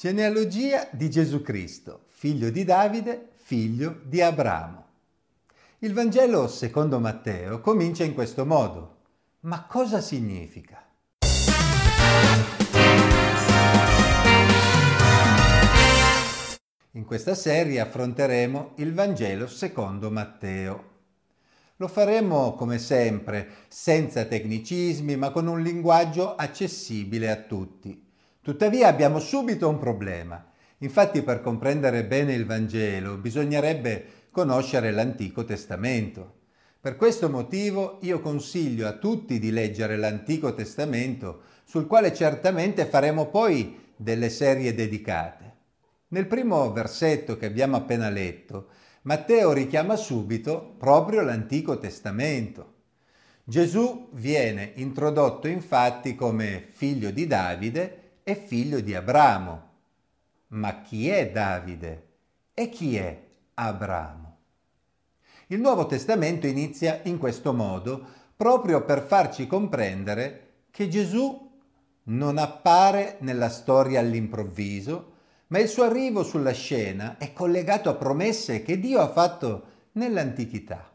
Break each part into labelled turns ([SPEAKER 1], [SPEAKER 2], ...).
[SPEAKER 1] Genealogia di Gesù Cristo, figlio di Davide, figlio di Abramo. Il Vangelo secondo Matteo comincia in questo modo. Ma cosa significa? In questa serie affronteremo il Vangelo secondo Matteo. Lo faremo come sempre, senza tecnicismi, ma con un linguaggio accessibile a tutti. Tuttavia abbiamo subito un problema. Infatti per comprendere bene il Vangelo bisognerebbe conoscere l'Antico Testamento. Per questo motivo io consiglio a tutti di leggere l'Antico Testamento, sul quale certamente faremo poi delle serie dedicate. Nel primo versetto che abbiamo appena letto, Matteo richiama subito proprio l'Antico Testamento. Gesù viene introdotto infatti come figlio di Davide è figlio di Abramo. Ma chi è Davide e chi è Abramo? Il Nuovo Testamento inizia in questo modo proprio per farci comprendere che Gesù non appare nella storia all'improvviso, ma il suo arrivo sulla scena è collegato a promesse che Dio ha fatto nell'antichità.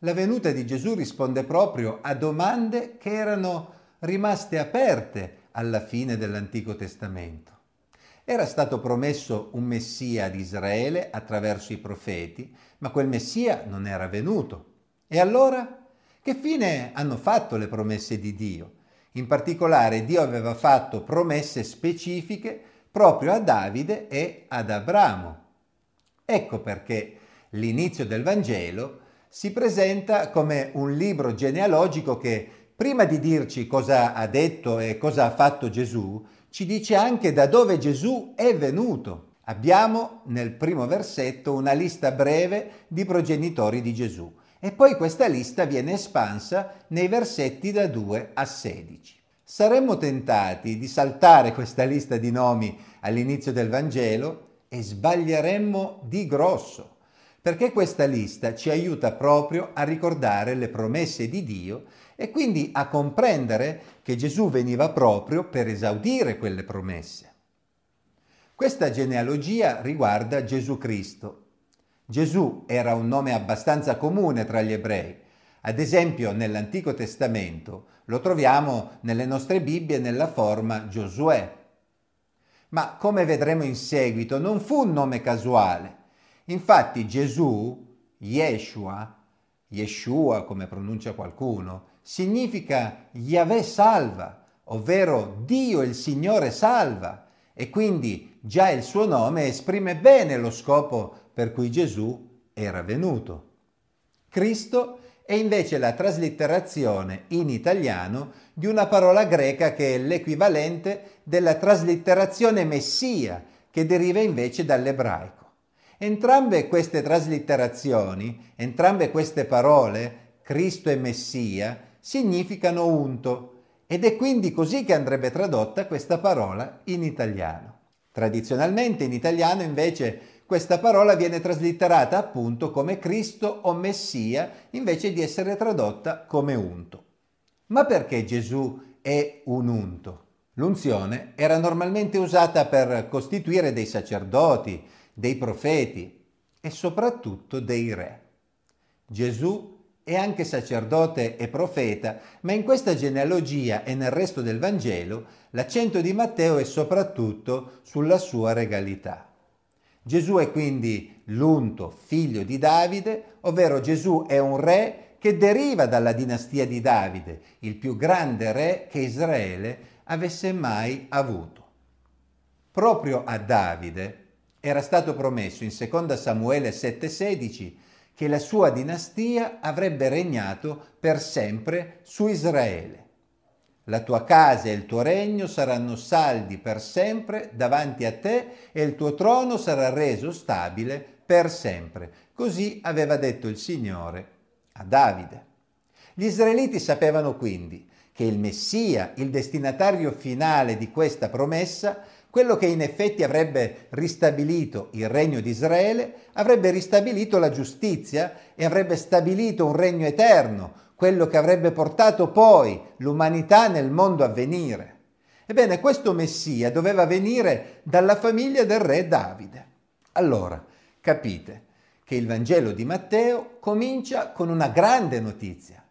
[SPEAKER 1] La venuta di Gesù risponde proprio a domande che erano rimaste aperte alla fine dell'Antico Testamento. Era stato promesso un Messia ad Israele attraverso i profeti, ma quel Messia non era venuto. E allora? Che fine hanno fatto le promesse di Dio? In particolare Dio aveva fatto promesse specifiche proprio a Davide e ad Abramo. Ecco perché l'inizio del Vangelo si presenta come un libro genealogico che prima di dirci cosa ha detto e cosa ha fatto Gesù, ci dice anche da dove Gesù è venuto. Abbiamo nel primo versetto una lista breve di progenitori di Gesù e poi questa lista viene espansa nei versetti da 2 a 16. Saremmo tentati di saltare questa lista di nomi all'inizio del Vangelo e sbaglieremmo di grosso perché questa lista ci aiuta proprio a ricordare le promesse di Dio e quindi a comprendere che Gesù veniva proprio per esaudire quelle promesse. Questa genealogia riguarda Gesù Cristo. Gesù era un nome abbastanza comune tra gli ebrei. Ad esempio nell'Antico Testamento lo troviamo nelle nostre Bibbie nella forma Giosuè. Ma come vedremo in seguito non fu un nome casuale Infatti Gesù, Yeshua, Yeshua come pronuncia qualcuno, significa Yahweh salva, ovvero Dio il Signore salva, e quindi già il suo nome esprime bene lo scopo per cui Gesù era venuto. Cristo è invece la traslitterazione in italiano di una parola greca che è l'equivalente della traslitterazione Messia, che deriva invece dall'ebraico. Entrambe queste traslitterazioni, entrambe queste parole, Cristo e Messia, significano unto ed è quindi così che andrebbe tradotta questa parola in italiano. Tradizionalmente in italiano invece questa parola viene traslitterata appunto come Cristo o Messia invece di essere tradotta come unto. Ma perché Gesù è un unto? L'unzione era normalmente usata per costituire dei sacerdoti, dei profeti e soprattutto dei re. Gesù è anche sacerdote e profeta, ma in questa genealogia e nel resto del Vangelo l'accento di Matteo è soprattutto sulla sua regalità. Gesù è quindi l'unto figlio di Davide, ovvero Gesù è un re che deriva dalla dinastia di Davide, il più grande re che Israele avesse mai avuto. Proprio a Davide era stato promesso in 2 Samuele 7:16 che la sua dinastia avrebbe regnato per sempre su Israele. La tua casa e il tuo regno saranno saldi per sempre davanti a te e il tuo trono sarà reso stabile per sempre. Così aveva detto il Signore a Davide. Gli israeliti sapevano quindi che il Messia, il destinatario finale di questa promessa, quello che in effetti avrebbe ristabilito il regno di Israele, avrebbe ristabilito la giustizia e avrebbe stabilito un regno eterno, quello che avrebbe portato poi l'umanità nel mondo a venire. Ebbene, questo Messia doveva venire dalla famiglia del re Davide. Allora, capite che il Vangelo di Matteo comincia con una grande notizia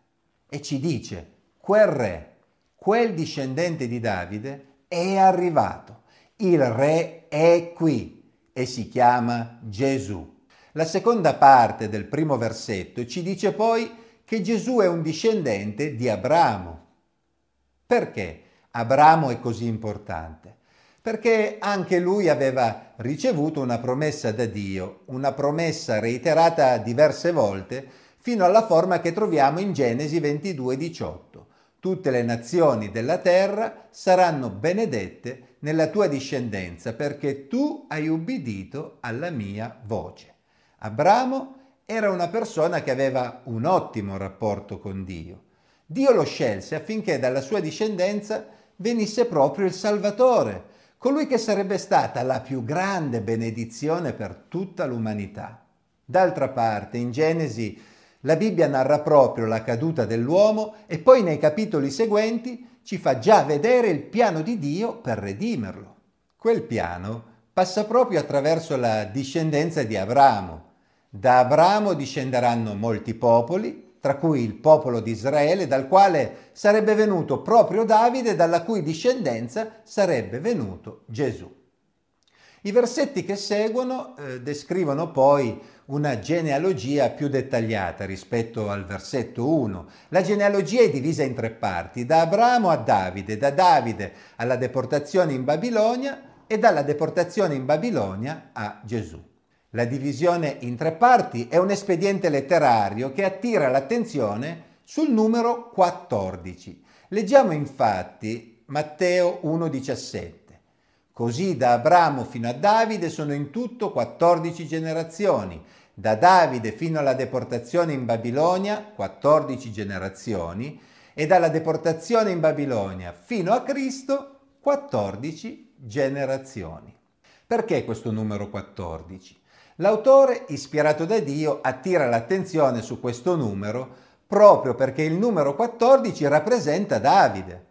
[SPEAKER 1] e ci dice, quel re, quel discendente di Davide è arrivato, il re è qui e si chiama Gesù. La seconda parte del primo versetto ci dice poi che Gesù è un discendente di Abramo. Perché Abramo è così importante? Perché anche lui aveva ricevuto una promessa da Dio, una promessa reiterata diverse volte fino alla forma che troviamo in Genesi 22, 18. Tutte le nazioni della terra saranno benedette nella tua discendenza perché tu hai ubbidito alla mia voce. Abramo era una persona che aveva un ottimo rapporto con Dio. Dio lo scelse affinché dalla sua discendenza venisse proprio il Salvatore, colui che sarebbe stata la più grande benedizione per tutta l'umanità. D'altra parte, in Genesi, la Bibbia narra proprio la caduta dell'uomo e poi nei capitoli seguenti ci fa già vedere il piano di Dio per redimerlo. Quel piano passa proprio attraverso la discendenza di Abramo, da Abramo discenderanno molti popoli, tra cui il popolo di Israele, dal quale sarebbe venuto proprio Davide, dalla cui discendenza sarebbe venuto Gesù. I versetti che seguono eh, descrivono poi una genealogia più dettagliata rispetto al versetto 1. La genealogia è divisa in tre parti, da Abramo a Davide, da Davide alla deportazione in Babilonia e dalla deportazione in Babilonia a Gesù. La divisione in tre parti è un espediente letterario che attira l'attenzione sul numero 14. Leggiamo infatti Matteo 1,17. Così da Abramo fino a Davide sono in tutto 14 generazioni, da Davide fino alla deportazione in Babilonia 14 generazioni e dalla deportazione in Babilonia fino a Cristo 14 generazioni. Perché questo numero 14? L'autore, ispirato da Dio, attira l'attenzione su questo numero proprio perché il numero 14 rappresenta Davide.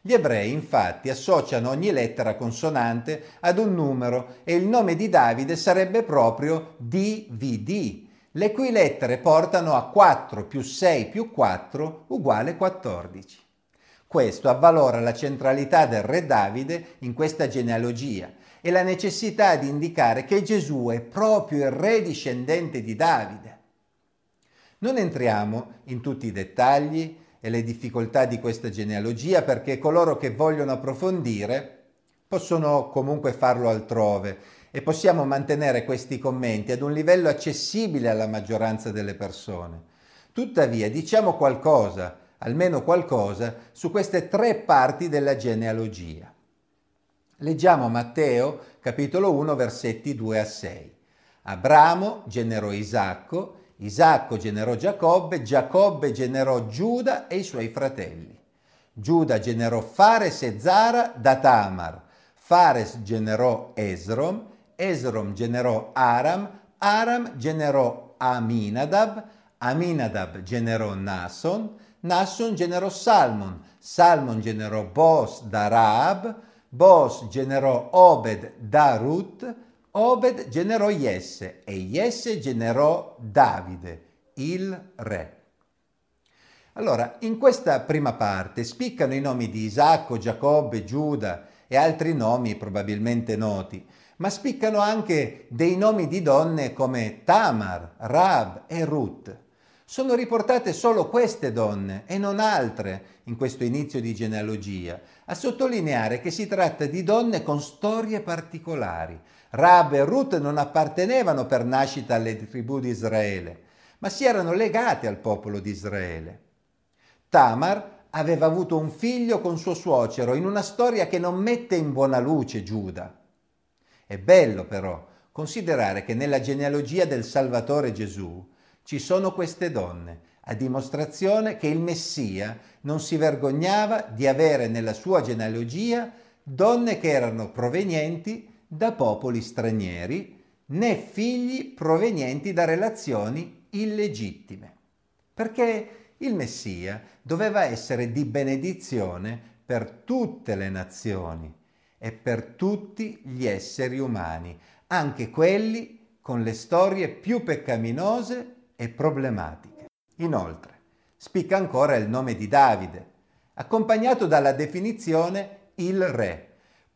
[SPEAKER 1] Gli ebrei infatti associano ogni lettera consonante ad un numero e il nome di Davide sarebbe proprio DVD, le cui lettere portano a 4 più 6 più 4 uguale 14. Questo avvalora la centralità del re Davide in questa genealogia e la necessità di indicare che Gesù è proprio il re discendente di Davide. Non entriamo in tutti i dettagli e le difficoltà di questa genealogia perché coloro che vogliono approfondire possono comunque farlo altrove e possiamo mantenere questi commenti ad un livello accessibile alla maggioranza delle persone. Tuttavia diciamo qualcosa, almeno qualcosa, su queste tre parti della genealogia. Leggiamo Matteo capitolo 1 versetti 2 a 6. Abramo generò Isacco, Isacco generò Giacobbe, Giacobbe generò Giuda e i suoi fratelli. Giuda generò Fares e Zara da Tamar, Fares generò Esrom, Esrom generò Aram, Aram generò Aminadab, Aminadab generò Nason, Nason generò Salmon, Salmon generò Bos da Raab, Boaz generò Obed da Ruth, Obed generò Jesse e Jesse generò Davide, il re. Allora, in questa prima parte spiccano i nomi di Isacco, Giacobbe, Giuda e altri nomi probabilmente noti, ma spiccano anche dei nomi di donne come Tamar, Rab e Ruth. Sono riportate solo queste donne e non altre in questo inizio di genealogia, a sottolineare che si tratta di donne con storie particolari. Rab e Ruth non appartenevano per nascita alle tribù di Israele, ma si erano legate al popolo di Israele. Tamar aveva avuto un figlio con suo suocero in una storia che non mette in buona luce Giuda. È bello però considerare che nella genealogia del Salvatore Gesù ci sono queste donne, a dimostrazione che il Messia non si vergognava di avere nella sua genealogia donne che erano provenienti da popoli stranieri, né figli provenienti da relazioni illegittime. Perché il Messia doveva essere di benedizione per tutte le nazioni e per tutti gli esseri umani, anche quelli con le storie più peccaminose e problematiche. Inoltre, spicca ancora il nome di Davide, accompagnato dalla definizione il re,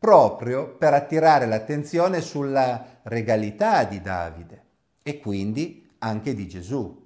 [SPEAKER 1] proprio per attirare l'attenzione sulla regalità di Davide e quindi anche di Gesù.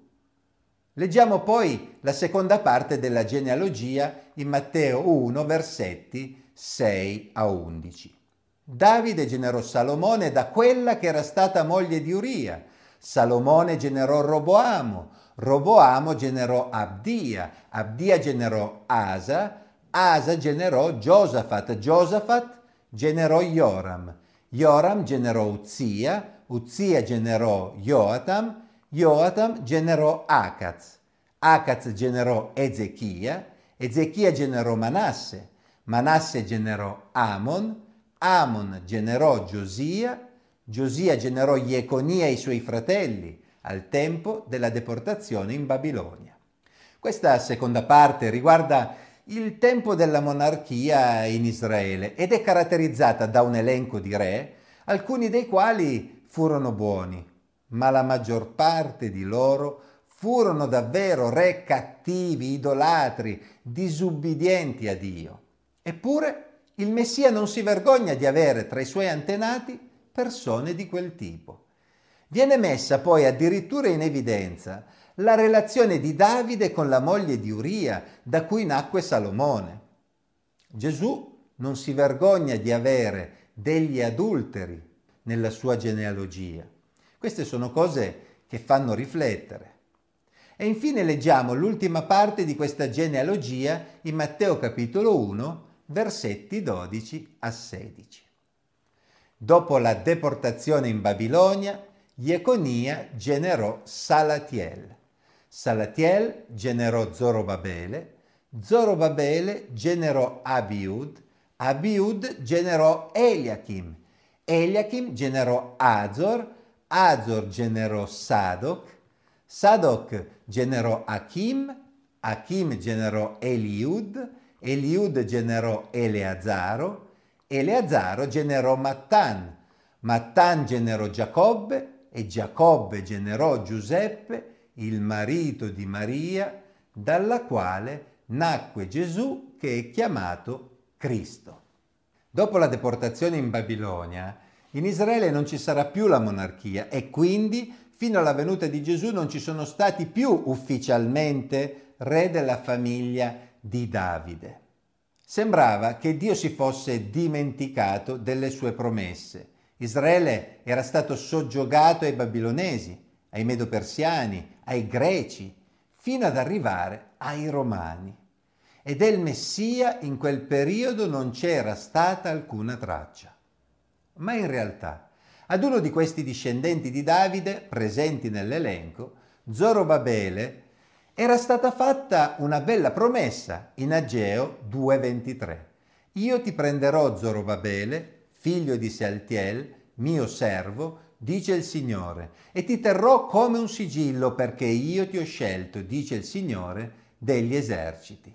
[SPEAKER 1] Leggiamo poi la seconda parte della genealogia in Matteo 1, versetti 6 a 11. Davide generò Salomone da quella che era stata moglie di Uria. Salomone generò Roboamo. Roboamo generò Abdia. Abdia generò Asa. Asa generò Giosafat. Giosafat generò Joram. Joram generò Uzia. Uzia generò Joatam. Joatam generò Acaz. Acaz generò Ezechia. Ezechia generò Manasse. Manasse generò Amon, Amon generò Giosia, Giosia generò Jeconia e i suoi fratelli al tempo della deportazione in Babilonia. Questa seconda parte riguarda il tempo della monarchia in Israele ed è caratterizzata da un elenco di re, alcuni dei quali furono buoni, ma la maggior parte di loro furono davvero re cattivi, idolatri, disubbidienti a Dio. Eppure il Messia non si vergogna di avere tra i suoi antenati persone di quel tipo. Viene messa poi addirittura in evidenza la relazione di Davide con la moglie di Uria, da cui nacque Salomone. Gesù non si vergogna di avere degli adulteri nella sua genealogia. Queste sono cose che fanno riflettere. E infine leggiamo l'ultima parte di questa genealogia in Matteo capitolo 1, versetti 12 a 16. Dopo la deportazione in Babilonia, Jeconia generò Salatiel. Salatiel generò Zorobabele, Zorobabele generò Abiud, Abiud generò Eliachim, Eliachim generò Azor, Azor generò Sadoc, Sadoc generò Achim, Achim generò Eliud, Eliud generò Eleazaro, Eleazaro generò Mattan, Mattan generò Giacobbe e Giacobbe generò Giuseppe, il marito di Maria, dalla quale nacque Gesù che è chiamato Cristo. Dopo la deportazione in Babilonia, in Israele non ci sarà più la monarchia e quindi fino alla venuta di Gesù non ci sono stati più ufficialmente re della famiglia di Davide. Sembrava che Dio si fosse dimenticato delle sue promesse. Israele era stato soggiogato ai babilonesi, ai medo-persiani, ai greci, fino ad arrivare ai romani. E del Messia in quel periodo non c'era stata alcuna traccia. Ma in realtà, ad uno di questi discendenti di Davide, presenti nell'elenco, Zorobabele, era stata fatta una bella promessa in Ageo 2.23. Io ti prenderò Zorobabele, figlio di Sealtiel, mio servo, dice il Signore, e ti terrò come un sigillo perché io ti ho scelto, dice il Signore degli eserciti.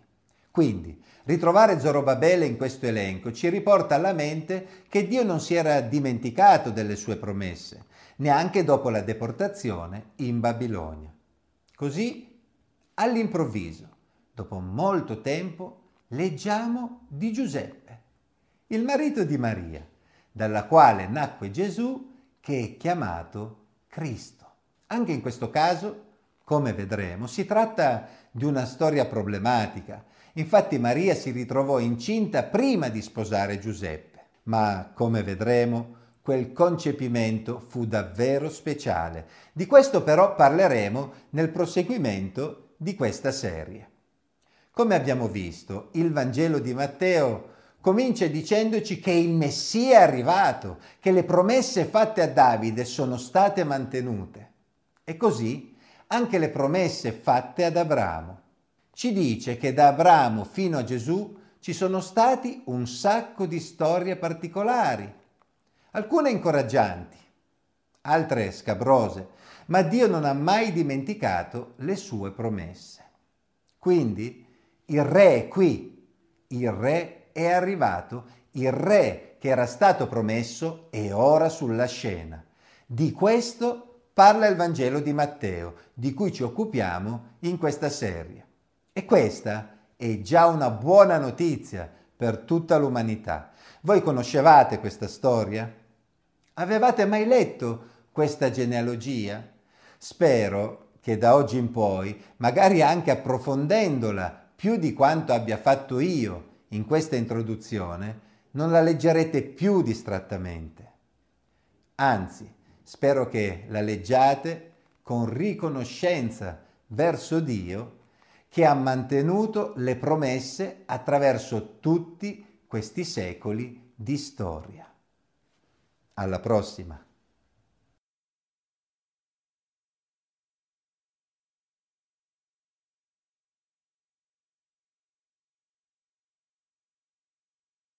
[SPEAKER 1] Quindi, ritrovare Zorobabele in questo elenco ci riporta alla mente che Dio non si era dimenticato delle sue promesse, neanche dopo la deportazione in Babilonia. Così all'improvviso, dopo molto tempo, leggiamo di Giuseppe, il marito di Maria, dalla quale nacque Gesù che è chiamato Cristo. Anche in questo caso, come vedremo, si tratta di una storia problematica. Infatti Maria si ritrovò incinta prima di sposare Giuseppe, ma come vedremo, quel concepimento fu davvero speciale. Di questo però parleremo nel proseguimento di questa serie. Come abbiamo visto, il Vangelo di Matteo comincia dicendoci che il Messia è arrivato, che le promesse fatte a Davide sono state mantenute. E così anche le promesse fatte ad Abramo. Ci dice che da Abramo fino a Gesù ci sono stati un sacco di storie particolari, alcune incoraggianti, altre scabrose, ma Dio non ha mai dimenticato le sue promesse. Quindi il re è qui, il re è arrivato il re che era stato promesso è ora sulla scena. Di questo parla il Vangelo di Matteo, di cui ci occupiamo in questa serie. E questa è già una buona notizia per tutta l'umanità. Voi conoscevate questa storia? Avevate mai letto questa genealogia? Spero che da oggi in poi, magari anche approfondendola più di quanto abbia fatto io in questa introduzione, non la leggerete più distrattamente. Anzi, spero che la leggiate con riconoscenza verso Dio che ha mantenuto le promesse attraverso tutti questi secoli di storia. Alla prossima!